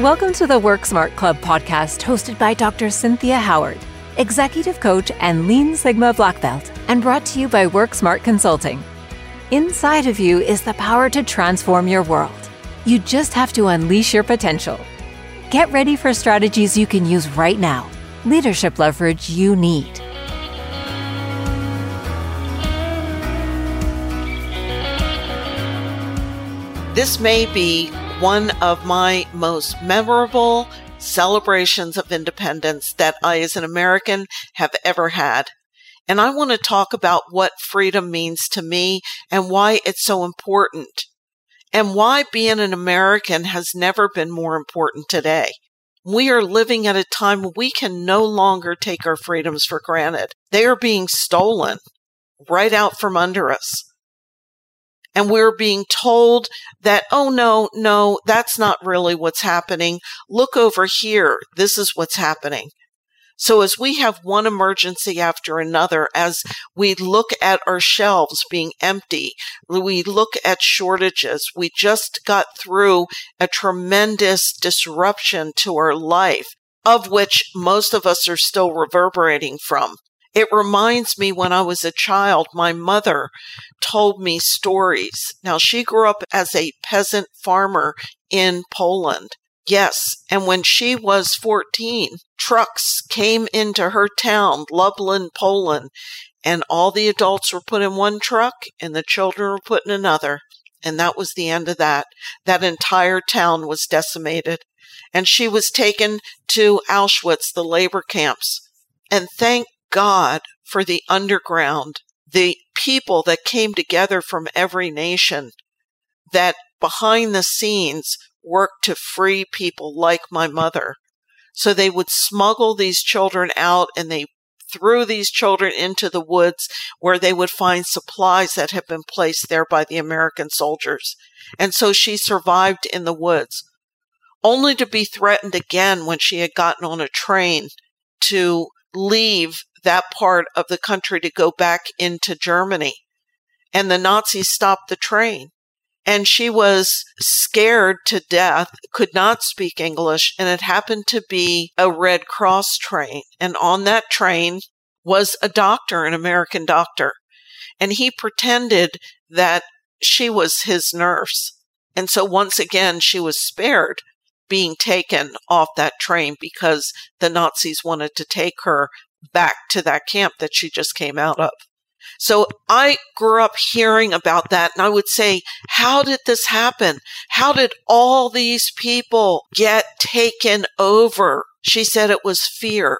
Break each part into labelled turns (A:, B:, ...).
A: Welcome to the Work Smart Club podcast, hosted by Dr. Cynthia Howard, executive coach and Lean Sigma Black Belt, and brought to you by Work Smart Consulting. Inside of you is the power to transform your world. You just have to unleash your potential. Get ready for strategies you can use right now, leadership leverage you need.
B: This may be one of my most memorable celebrations of independence that I, as an American, have ever had. And I want to talk about what freedom means to me and why it's so important and why being an American has never been more important today. We are living at a time we can no longer take our freedoms for granted. They are being stolen right out from under us and we're being told that, oh no, no, that's not really what's happening. Look over here. This is what's happening. So as we have one emergency after another, as we look at our shelves being empty, we look at shortages, we just got through a tremendous disruption to our life, of which most of us are still reverberating from. It reminds me when I was a child, my mother told me stories. Now, she grew up as a peasant farmer in Poland. Yes, and when she was 14, trucks came into her town, Lublin, Poland, and all the adults were put in one truck and the children were put in another. And that was the end of that. That entire town was decimated. And she was taken to Auschwitz, the labor camps. And thank God for the underground, the people that came together from every nation that behind the scenes worked to free people like my mother. So they would smuggle these children out and they threw these children into the woods where they would find supplies that had been placed there by the American soldiers. And so she survived in the woods, only to be threatened again when she had gotten on a train to leave that part of the country to go back into Germany. And the Nazis stopped the train. And she was scared to death, could not speak English, and it happened to be a Red Cross train. And on that train was a doctor, an American doctor. And he pretended that she was his nurse. And so once again, she was spared being taken off that train because the Nazis wanted to take her back to that camp that she just came out of. So I grew up hearing about that and I would say, how did this happen? How did all these people get taken over? She said it was fear.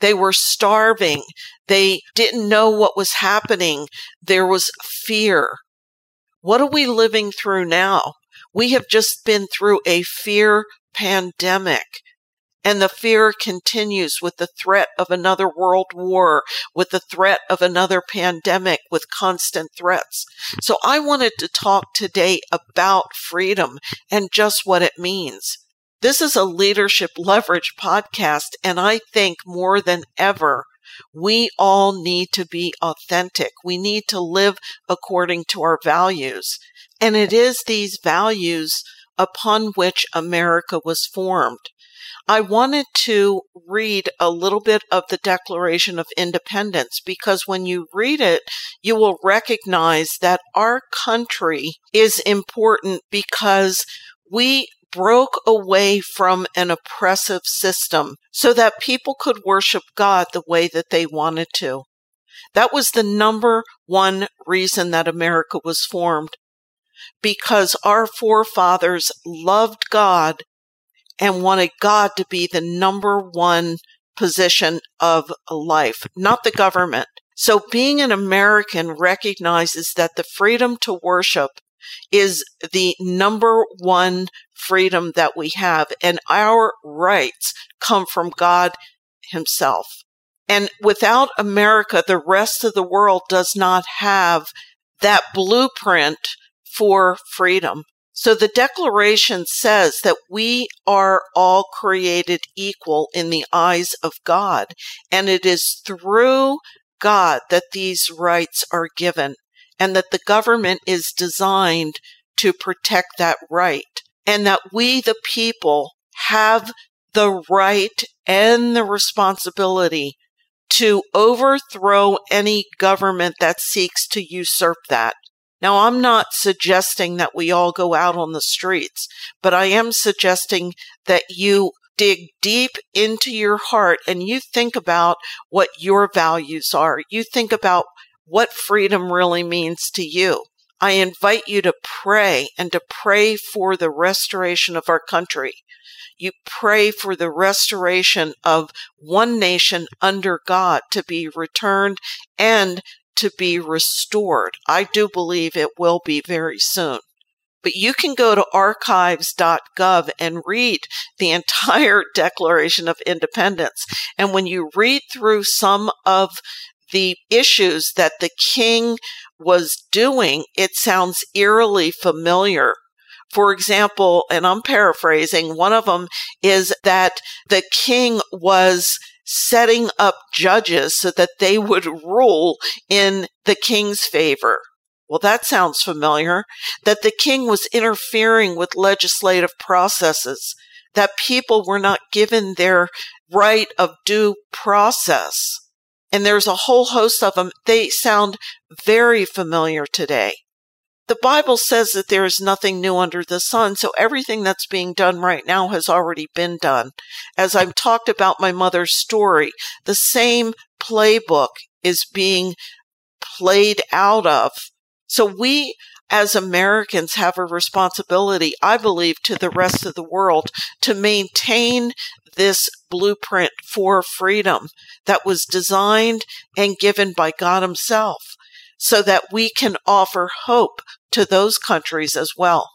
B: They were starving. They didn't know what was happening. There was fear. What are we living through now? We have just been through a fear pandemic. And the fear continues with the threat of another world war, with the threat of another pandemic, with constant threats. So I wanted to talk today about freedom and just what it means. This is a leadership leverage podcast, and I think more than ever, we all need to be authentic. We need to live according to our values. And it is these values upon which America was formed. I wanted to read a little bit of the Declaration of Independence because when you read it, you will recognize that our country is important because we broke away from an oppressive system so that people could worship God the way that they wanted to. That was the number one reason that America was formed because our forefathers loved God and wanted God to be the number one position of life, not the government. So being an American recognizes that the freedom to worship is the number one freedom that we have and our rights come from God himself. And without America, the rest of the world does not have that blueprint for freedom. So the Declaration says that we are all created equal in the eyes of God, and it is through God that these rights are given, and that the government is designed to protect that right, and that we, the people, have the right and the responsibility to overthrow any government that seeks to usurp that. Now, I'm not suggesting that we all go out on the streets, but I am suggesting that you dig deep into your heart and you think about what your values are. You think about what freedom really means to you. I invite you to pray and to pray for the restoration of our country. You pray for the restoration of one nation under God to be returned and to be restored. I do believe it will be very soon. But you can go to archives.gov and read the entire Declaration of Independence. And when you read through some of the issues that the king was doing, it sounds eerily familiar. For example, and I'm paraphrasing, one of them is that the king was setting up judges so that they would rule in the king's favor. Well, that sounds familiar. That the king was interfering with legislative processes, that people were not given their right of due process and there's a whole host of them. They sound very familiar today. The Bible says that there is nothing new under the sun, so everything that's being done right now has already been done. As I've talked about my mother's story, the same playbook is being played out of. So we as Americans have a responsibility, I believe, to the rest of the world to maintain this blueprint for freedom that was designed and given by God Himself so that we can offer hope to those countries as well.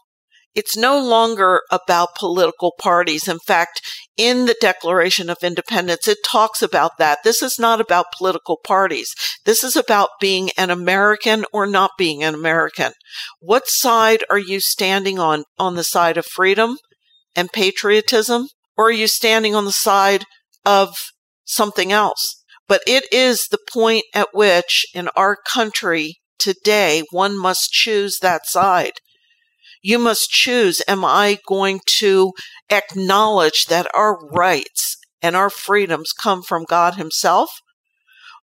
B: It's no longer about political parties. In fact, in the Declaration of Independence, it talks about that. This is not about political parties. This is about being an American or not being an American. What side are you standing on? On the side of freedom and patriotism? Or are you standing on the side of something else? But it is the point at which in our country today, one must choose that side. You must choose, am I going to acknowledge that our rights and our freedoms come from God Himself?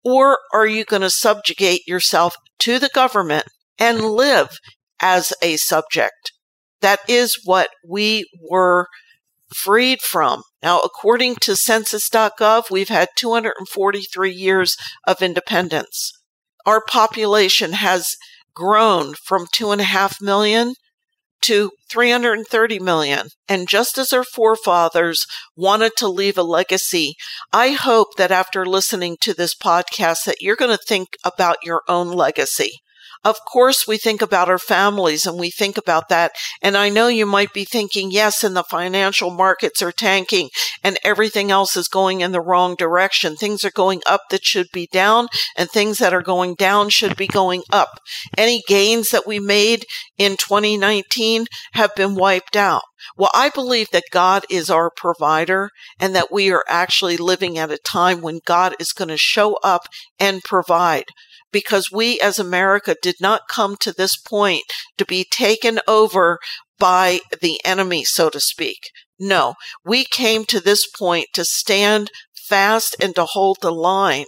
B: Or are you going to subjugate yourself to the government and live as a subject? That is what we were freed from. Now, according to census.gov, we've had 243 years of independence. Our population has grown from two and a half million to 330 million. And just as our forefathers wanted to leave a legacy, I hope that after listening to this podcast that you're going to think about your own legacy. Of course, we think about our families and we think about that. And I know you might be thinking, yes, and the financial markets are tanking and everything else is going in the wrong direction. Things are going up that should be down and things that are going down should be going up. Any gains that we made in 2019 have been wiped out. Well, I believe that God is our provider and that we are actually living at a time when God is going to show up and provide because we as America did not come to this point to be taken over by the enemy, so to speak. No, we came to this point to stand fast and to hold the line.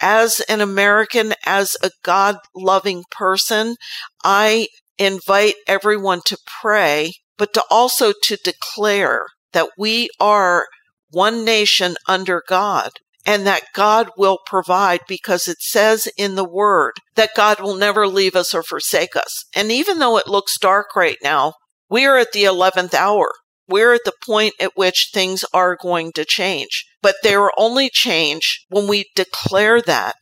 B: As an American, as a God loving person, I invite everyone to pray, but to also to declare that we are one nation under God and that God will provide because it says in the word that God will never leave us or forsake us. And even though it looks dark right now, we are at the 11th hour. We're at the point at which things are going to change, but they will only change when we declare that.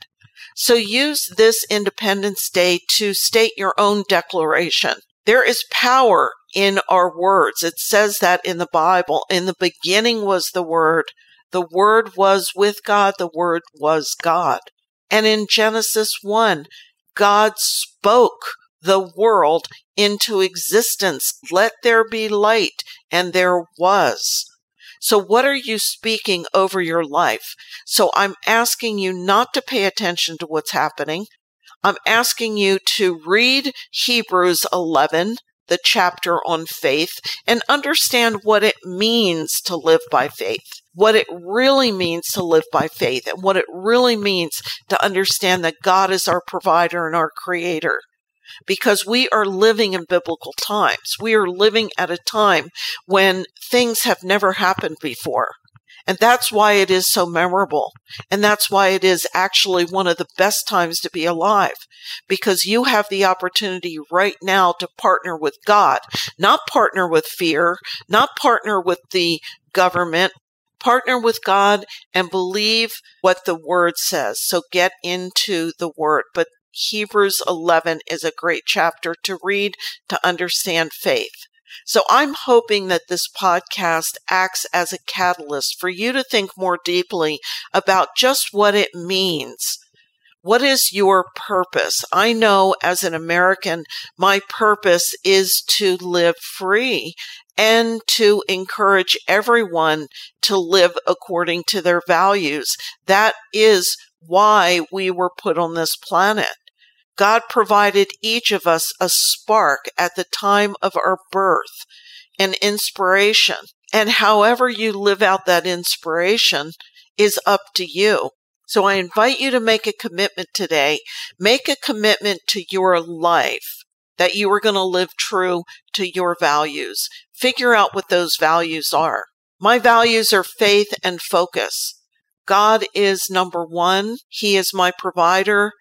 B: So use this Independence Day to state your own declaration. There is power in our words. It says that in the Bible. In the beginning was the Word, the Word was with God, the Word was God. And in Genesis 1, God spoke the world into existence. Let there be light, and there was. So, what are you speaking over your life? So, I'm asking you not to pay attention to what's happening. I'm asking you to read Hebrews 11 the chapter on faith and understand what it means to live by faith, what it really means to live by faith, and what it really means to understand that God is our provider and our creator. Because we are living in biblical times. We are living at a time when things have never happened before. And that's why it is so memorable. And that's why it is actually one of the best times to be alive because you have the opportunity right now to partner with God, not partner with fear, not partner with the government, partner with God and believe what the word says. So get into the word. But Hebrews 11 is a great chapter to read to understand faith. So I'm hoping that this podcast acts as a catalyst for you to think more deeply about just what it means. What is your purpose? I know as an American, my purpose is to live free and to encourage everyone to live according to their values. That is why we were put on this planet. God provided each of us a spark at the time of our birth, an inspiration. And however you live out that inspiration is up to you. So I invite you to make a commitment today. Make a commitment to your life that you are going to live true to your values. Figure out what those values are. My values are faith and focus. God is number one. He is my provider.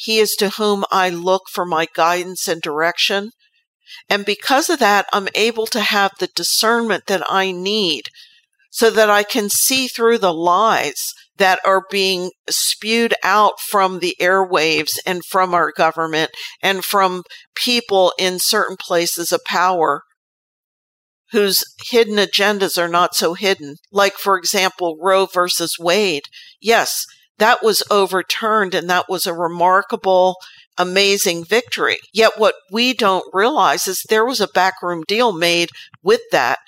B: He is to whom I look for my guidance and direction. And because of that, I'm able to have the discernment that I need so that I can see through the lies that are being spewed out from the airwaves and from our government and from people in certain places of power whose hidden agendas are not so hidden. Like, for example, Roe versus Wade. Yes, that was overturned and that was a remarkable, amazing victory. Yet what we don't realize is there was a backroom deal made with that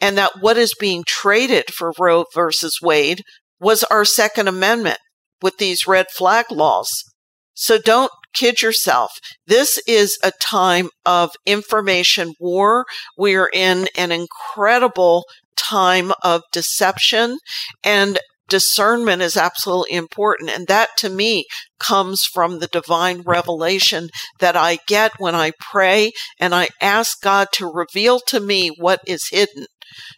B: and that what is being traded for Roe versus Wade was our Second Amendment with these red flag laws. So don't kid yourself. This is a time of information war. We are in an incredible time of deception and discernment is absolutely important. And that to me comes from the divine revelation that I get when I pray and I ask God to reveal to me what is hidden.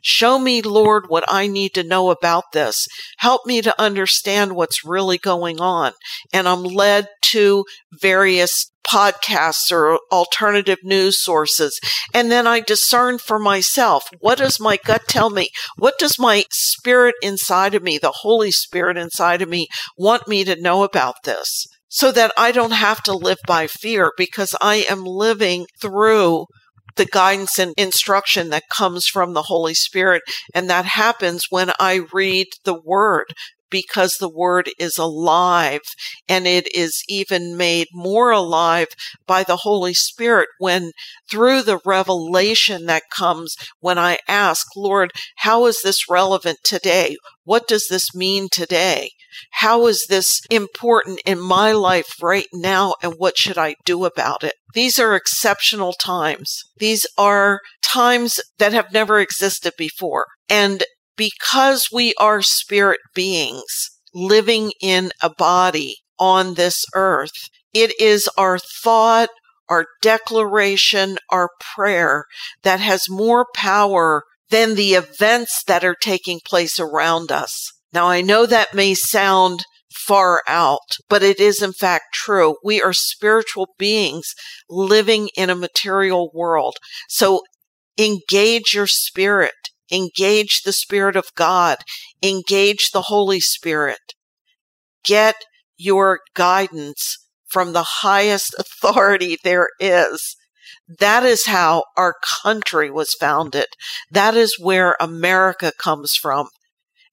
B: Show me, Lord, what I need to know about this. Help me to understand what's really going on. And I'm led to various podcasts or alternative news sources. And then I discern for myself what does my gut tell me? What does my spirit inside of me, the Holy Spirit inside of me, want me to know about this? So that I don't have to live by fear because I am living through the guidance and instruction that comes from the Holy Spirit. And that happens when I read the Word because the word is alive and it is even made more alive by the Holy Spirit when through the revelation that comes when I ask, Lord, how is this relevant today? What does this mean today? How is this important in my life right now? And what should I do about it? These are exceptional times. These are times that have never existed before. And because we are spirit beings living in a body on this earth, it is our thought, our declaration, our prayer that has more power than the events that are taking place around us. Now, I know that may sound far out, but it is in fact true. We are spiritual beings living in a material world. So engage your spirit Engage the Spirit of God. Engage the Holy Spirit. Get your guidance from the highest authority there is. That is how our country was founded. That is where America comes from.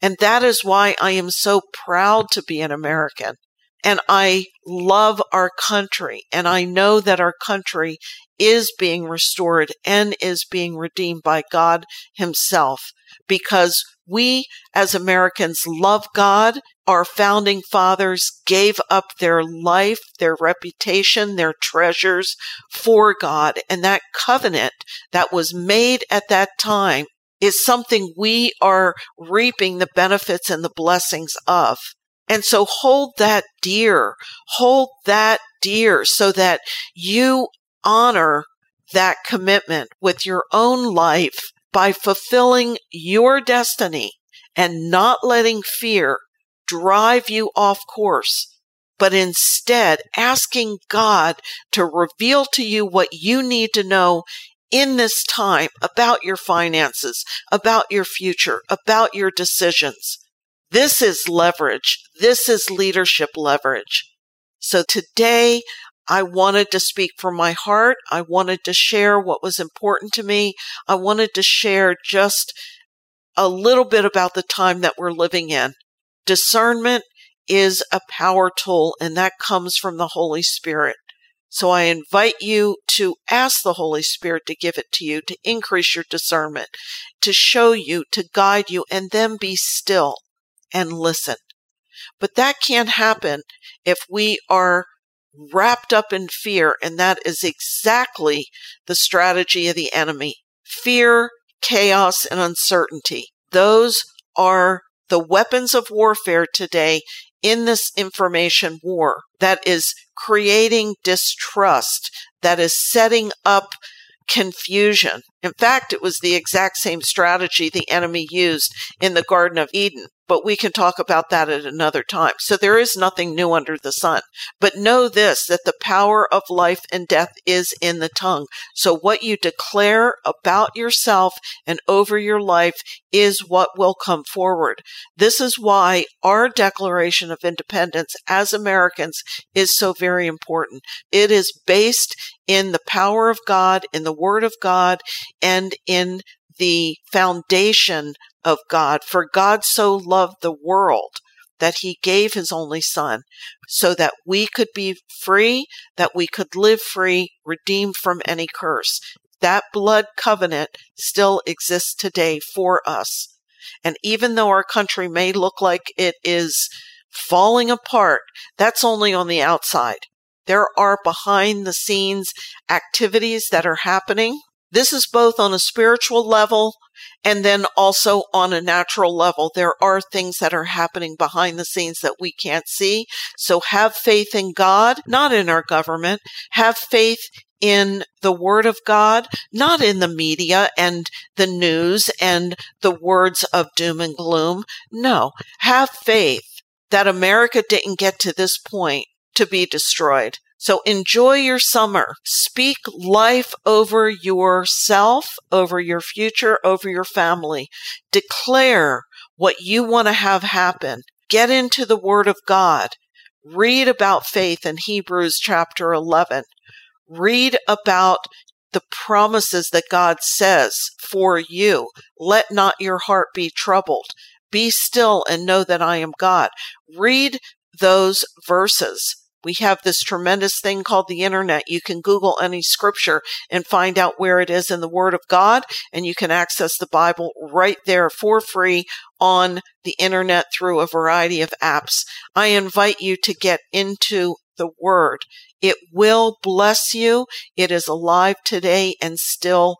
B: And that is why I am so proud to be an American. And I love our country and I know that our country is being restored and is being redeemed by God himself because we as Americans love God. Our founding fathers gave up their life, their reputation, their treasures for God. And that covenant that was made at that time is something we are reaping the benefits and the blessings of. And so hold that dear, hold that dear so that you honor that commitment with your own life by fulfilling your destiny and not letting fear drive you off course, but instead asking God to reveal to you what you need to know in this time about your finances, about your future, about your decisions. This is leverage. This is leadership leverage. So today I wanted to speak from my heart. I wanted to share what was important to me. I wanted to share just a little bit about the time that we're living in. Discernment is a power tool and that comes from the Holy Spirit. So I invite you to ask the Holy Spirit to give it to you, to increase your discernment, to show you, to guide you, and then be still and listen. But that can't happen if we are wrapped up in fear, and that is exactly the strategy of the enemy. Fear, chaos, and uncertainty. Those are the weapons of warfare today in this information war that is creating distrust, that is setting up confusion. In fact, it was the exact same strategy the enemy used in the Garden of Eden but we can talk about that at another time. So there is nothing new under the sun. But know this, that the power of life and death is in the tongue. So what you declare about yourself and over your life is what will come forward. This is why our Declaration of Independence as Americans is so very important. It is based in the power of God, in the Word of God, and in the foundation of God. For God so loved the world that he gave his only son so that we could be free, that we could live free, redeemed from any curse. That blood covenant still exists today for us. And even though our country may look like it is falling apart, that's only on the outside. There are behind the scenes activities that are happening this is both on a spiritual level and then also on a natural level. There are things that are happening behind the scenes that we can't see. So have faith in God, not in our government. Have faith in the word of God, not in the media and the news and the words of doom and gloom. No, have faith that America didn't get to this point to be destroyed. So enjoy your summer. Speak life over yourself, over your future, over your family. Declare what you want to have happen. Get into the Word of God. Read about faith in Hebrews chapter 11. Read about the promises that God says for you. Let not your heart be troubled. Be still and know that I am God. Read those verses we have this tremendous thing called the internet. You can Google any scripture and find out where it is in the Word of God, and you can access the Bible right there for free on the internet through a variety of apps. I invite you to get into the Word. It will bless you. It is alive today and still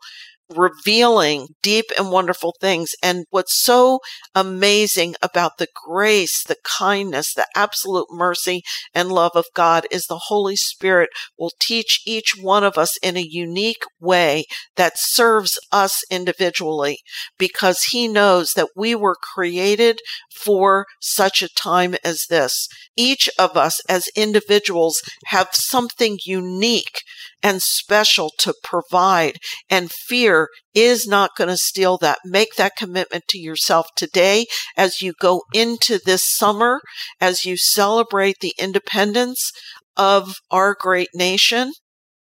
B: revealing deep and wonderful things. And what's so amazing about the grace, the kindness, the absolute mercy and love of God is the Holy Spirit will teach each one of us in a unique way that serves us individually because he knows that we were created for such a time as this. Each of us as individuals have something unique and special to provide and fear is not going to steal that. Make that commitment to yourself today as you go into this summer, as you celebrate the independence of our great nation.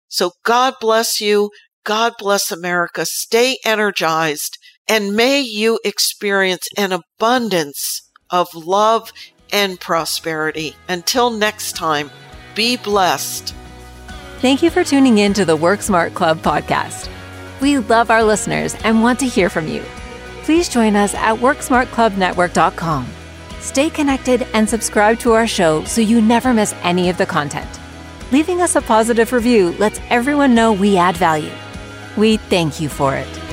B: So God bless you. God bless America. Stay energized and may you experience an abundance of love and prosperity. Until next time, be blessed.
A: Thank you for tuning in to the Work Smart Club podcast. We love our listeners and want to hear from you. Please join us at WorksmartClubNetwork.com. Stay connected and subscribe to our show so you never miss any of the content. Leaving us a positive review lets everyone know we add value. We thank you for it.